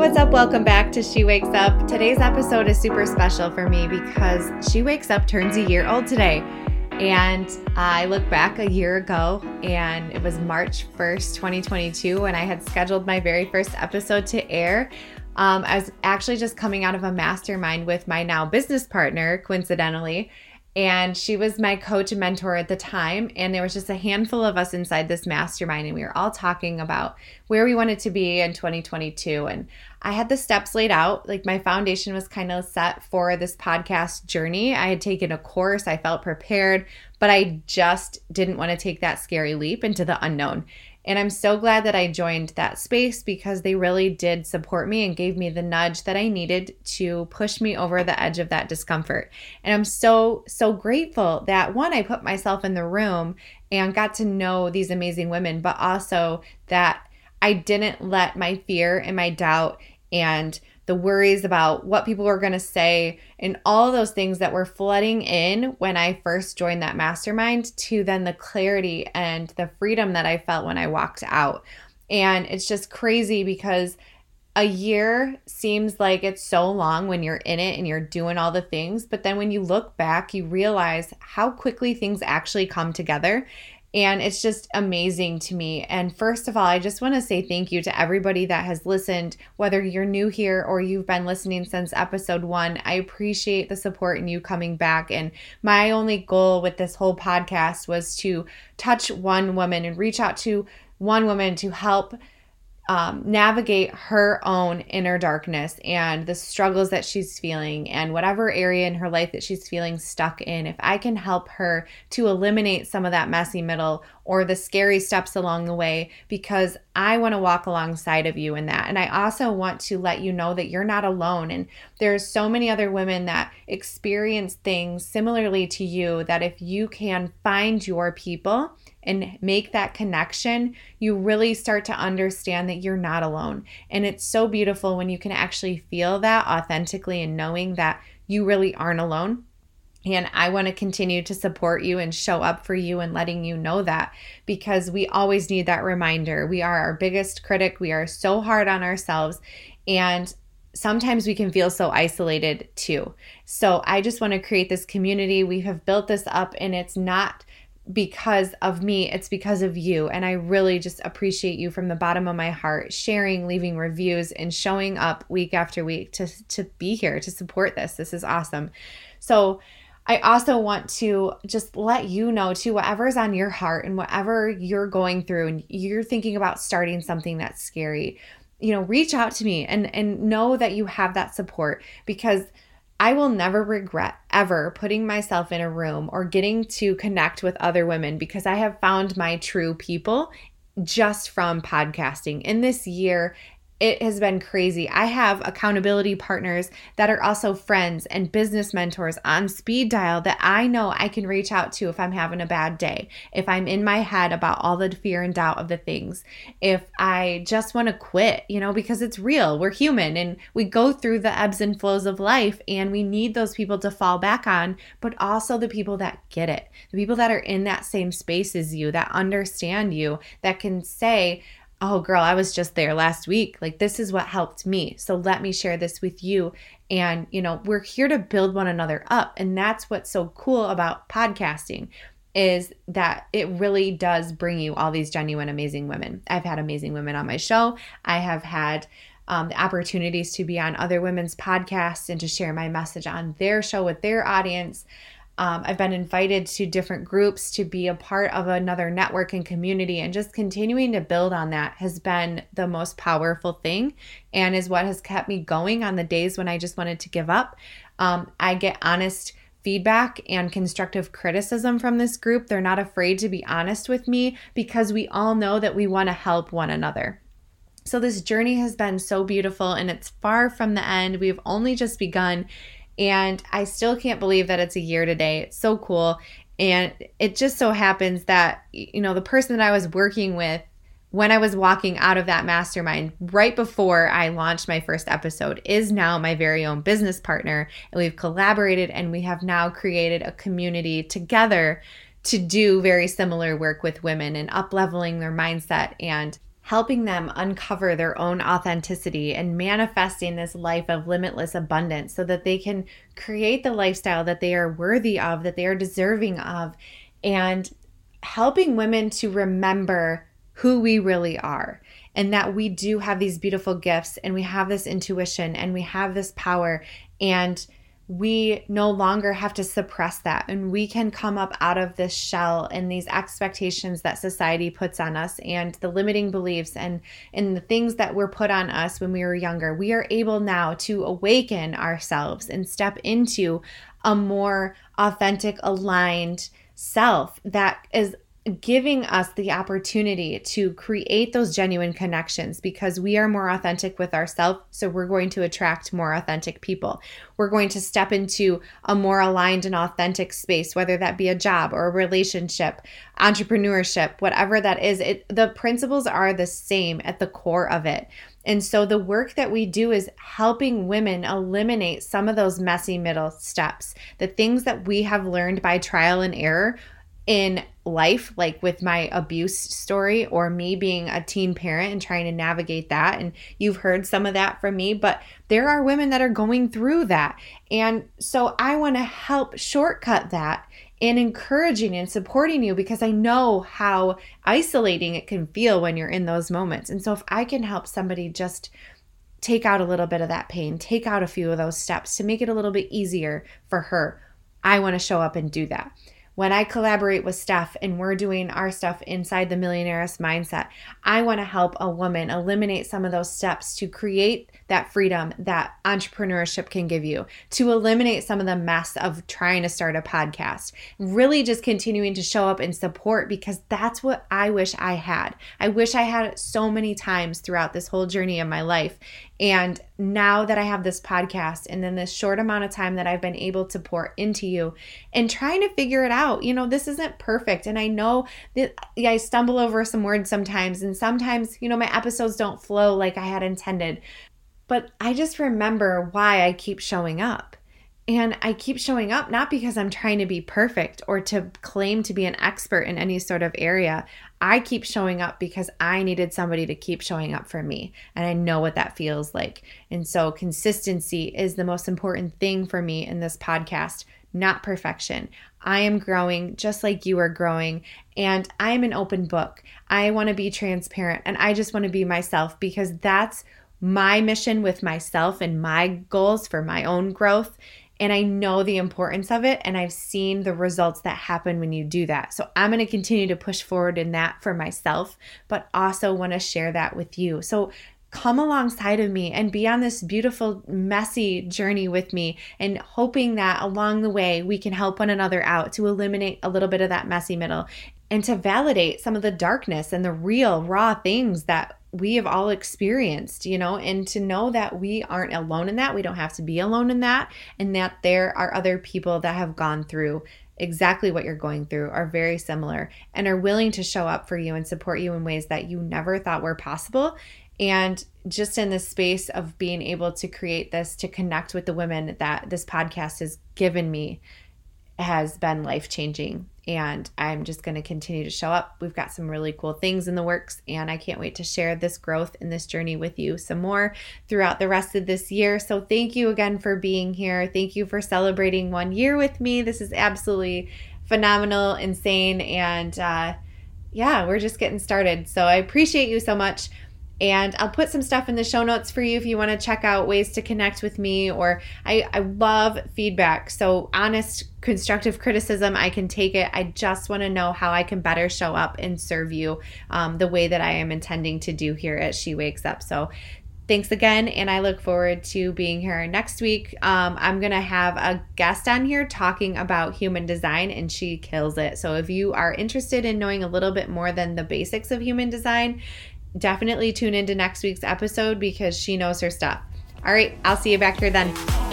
what's up? Welcome back to She Wakes Up. Today's episode is super special for me because She Wakes Up turns a year old today. And I look back a year ago and it was March 1st, 2022, when I had scheduled my very first episode to air. Um, I was actually just coming out of a mastermind with my now business partner, coincidentally. And she was my coach and mentor at the time. And there was just a handful of us inside this mastermind. And we were all talking about where we wanted to be in 2022. And I had the steps laid out. Like my foundation was kind of set for this podcast journey. I had taken a course, I felt prepared, but I just didn't want to take that scary leap into the unknown. And I'm so glad that I joined that space because they really did support me and gave me the nudge that I needed to push me over the edge of that discomfort. And I'm so, so grateful that one, I put myself in the room and got to know these amazing women, but also that I didn't let my fear and my doubt and the worries about what people were going to say, and all those things that were flooding in when I first joined that mastermind, to then the clarity and the freedom that I felt when I walked out. And it's just crazy because a year seems like it's so long when you're in it and you're doing all the things. But then when you look back, you realize how quickly things actually come together. And it's just amazing to me. And first of all, I just want to say thank you to everybody that has listened, whether you're new here or you've been listening since episode one. I appreciate the support and you coming back. And my only goal with this whole podcast was to touch one woman and reach out to one woman to help um, navigate her own inner darkness and the struggles that she's feeling and whatever area in her life that she's feeling stuck in. If I can help her to eliminate some of that messy middle or the scary steps along the way, because I want to walk alongside of you in that. And I also want to let you know that you're not alone. And there's so many other women that experience things similarly to you that if you can find your people, and make that connection, you really start to understand that you're not alone. And it's so beautiful when you can actually feel that authentically and knowing that you really aren't alone. And I want to continue to support you and show up for you and letting you know that because we always need that reminder. We are our biggest critic. We are so hard on ourselves. And sometimes we can feel so isolated too. So I just want to create this community. We have built this up and it's not because of me, it's because of you. And I really just appreciate you from the bottom of my heart, sharing, leaving reviews, and showing up week after week to, to be here to support this. This is awesome. So, I also want to just let you know too, whatever's on your heart and whatever you're going through, and you're thinking about starting something that's scary, you know, reach out to me and and know that you have that support because I will never regret ever putting myself in a room or getting to connect with other women because I have found my true people just from podcasting. In this year, it has been crazy. I have accountability partners that are also friends and business mentors on speed dial that I know I can reach out to if I'm having a bad day, if I'm in my head about all the fear and doubt of the things, if I just want to quit, you know, because it's real. We're human and we go through the ebbs and flows of life and we need those people to fall back on, but also the people that get it, the people that are in that same space as you, that understand you, that can say, oh, girl, I was just there last week. Like, this is what helped me. So let me share this with you. And, you know, we're here to build one another up. And that's what's so cool about podcasting is that it really does bring you all these genuine, amazing women. I've had amazing women on my show. I have had um, the opportunities to be on other women's podcasts and to share my message on their show with their audience. Um, I've been invited to different groups to be a part of another network and community, and just continuing to build on that has been the most powerful thing and is what has kept me going on the days when I just wanted to give up. Um, I get honest feedback and constructive criticism from this group. They're not afraid to be honest with me because we all know that we want to help one another. So, this journey has been so beautiful and it's far from the end. We've only just begun. And I still can't believe that it's a year today. It's so cool. And it just so happens that, you know, the person that I was working with when I was walking out of that mastermind right before I launched my first episode is now my very own business partner. And we've collaborated and we have now created a community together to do very similar work with women and up leveling their mindset and helping them uncover their own authenticity and manifesting this life of limitless abundance so that they can create the lifestyle that they are worthy of, that they are deserving of, and helping women to remember who we really are and that we do have these beautiful gifts and we have this intuition and we have this power and we no longer have to suppress that and we can come up out of this shell and these expectations that society puts on us and the limiting beliefs and and the things that were put on us when we were younger. We are able now to awaken ourselves and step into a more authentic aligned self that is giving us the opportunity to create those genuine connections because we are more authentic with ourselves. So we're going to attract more authentic people. We're going to step into a more aligned and authentic space, whether that be a job or a relationship, entrepreneurship, whatever that is. It, the principles are the same at the core of it. And so the work that we do is helping women eliminate some of those messy middle steps, the things that we have learned by trial and error in life, like with my abuse story or me being a teen parent and trying to navigate that. And you've heard some of that from me, but there are women that are going through that. And so I want to help shortcut that and encouraging and supporting you because I know how isolating it can feel when you're in those moments. And so if I can help somebody just take out a little bit of that pain, take out a few of those steps to make it a little bit easier for her, I want to show up and do that when I collaborate with Steph and we're doing our stuff inside the millionaire's mindset, I want to help a woman eliminate some of those steps to create that freedom that entrepreneurship can give you, to eliminate some of the mess of trying to start a podcast, really just continuing to show up and support because that's what I wish I had. I wish I had it so many times throughout this whole journey of my life. And now that I have this podcast and then this short amount of time that I've been able to pour into you and trying to figure it out, you know, this isn't perfect. And I know that I stumble over some words sometimes, and sometimes, you know, my episodes don't flow like I had intended. But I just remember why I keep showing up. And I keep showing up not because I'm trying to be perfect or to claim to be an expert in any sort of area. I keep showing up because I needed somebody to keep showing up for me. And I know what that feels like. And so, consistency is the most important thing for me in this podcast, not perfection. I am growing just like you are growing. And I am an open book. I want to be transparent and I just want to be myself because that's my mission with myself and my goals for my own growth and I know the importance of it and I've seen the results that happen when you do that. So I'm going to continue to push forward in that for myself, but also want to share that with you. So come alongside of me and be on this beautiful, messy journey with me, and hoping that along the way we can help one another out to eliminate a little bit of that messy middle and to validate some of the darkness and the real, raw things that we have all experienced, you know, and to know that we aren't alone in that. We don't have to be alone in that, and that there are other people that have gone through exactly what you're going through, are very similar, and are willing to show up for you and support you in ways that you never thought were possible. And just in the space of being able to create this to connect with the women that this podcast has given me has been life changing and I'm just going to continue to show up. We've got some really cool things in the works, and I can't wait to share this growth and this journey with you some more throughout the rest of this year. So, thank you again for being here. Thank you for celebrating one year with me. This is absolutely phenomenal, insane, and uh, yeah, we're just getting started. So, I appreciate you so much. And I'll put some stuff in the show notes for you if you want to check out ways to connect with me. Or I, I love feedback. So, honest, constructive criticism, I can take it. I just want to know how I can better show up and serve you um, the way that I am intending to do here at She Wakes Up. So, thanks again and i look forward to being here next week um, i'm going to have a guest on here talking about human design and she kills it so if you are interested in knowing a little bit more than the basics of human design definitely tune into next week's episode because she knows her stuff. All right, I'll see you back here then.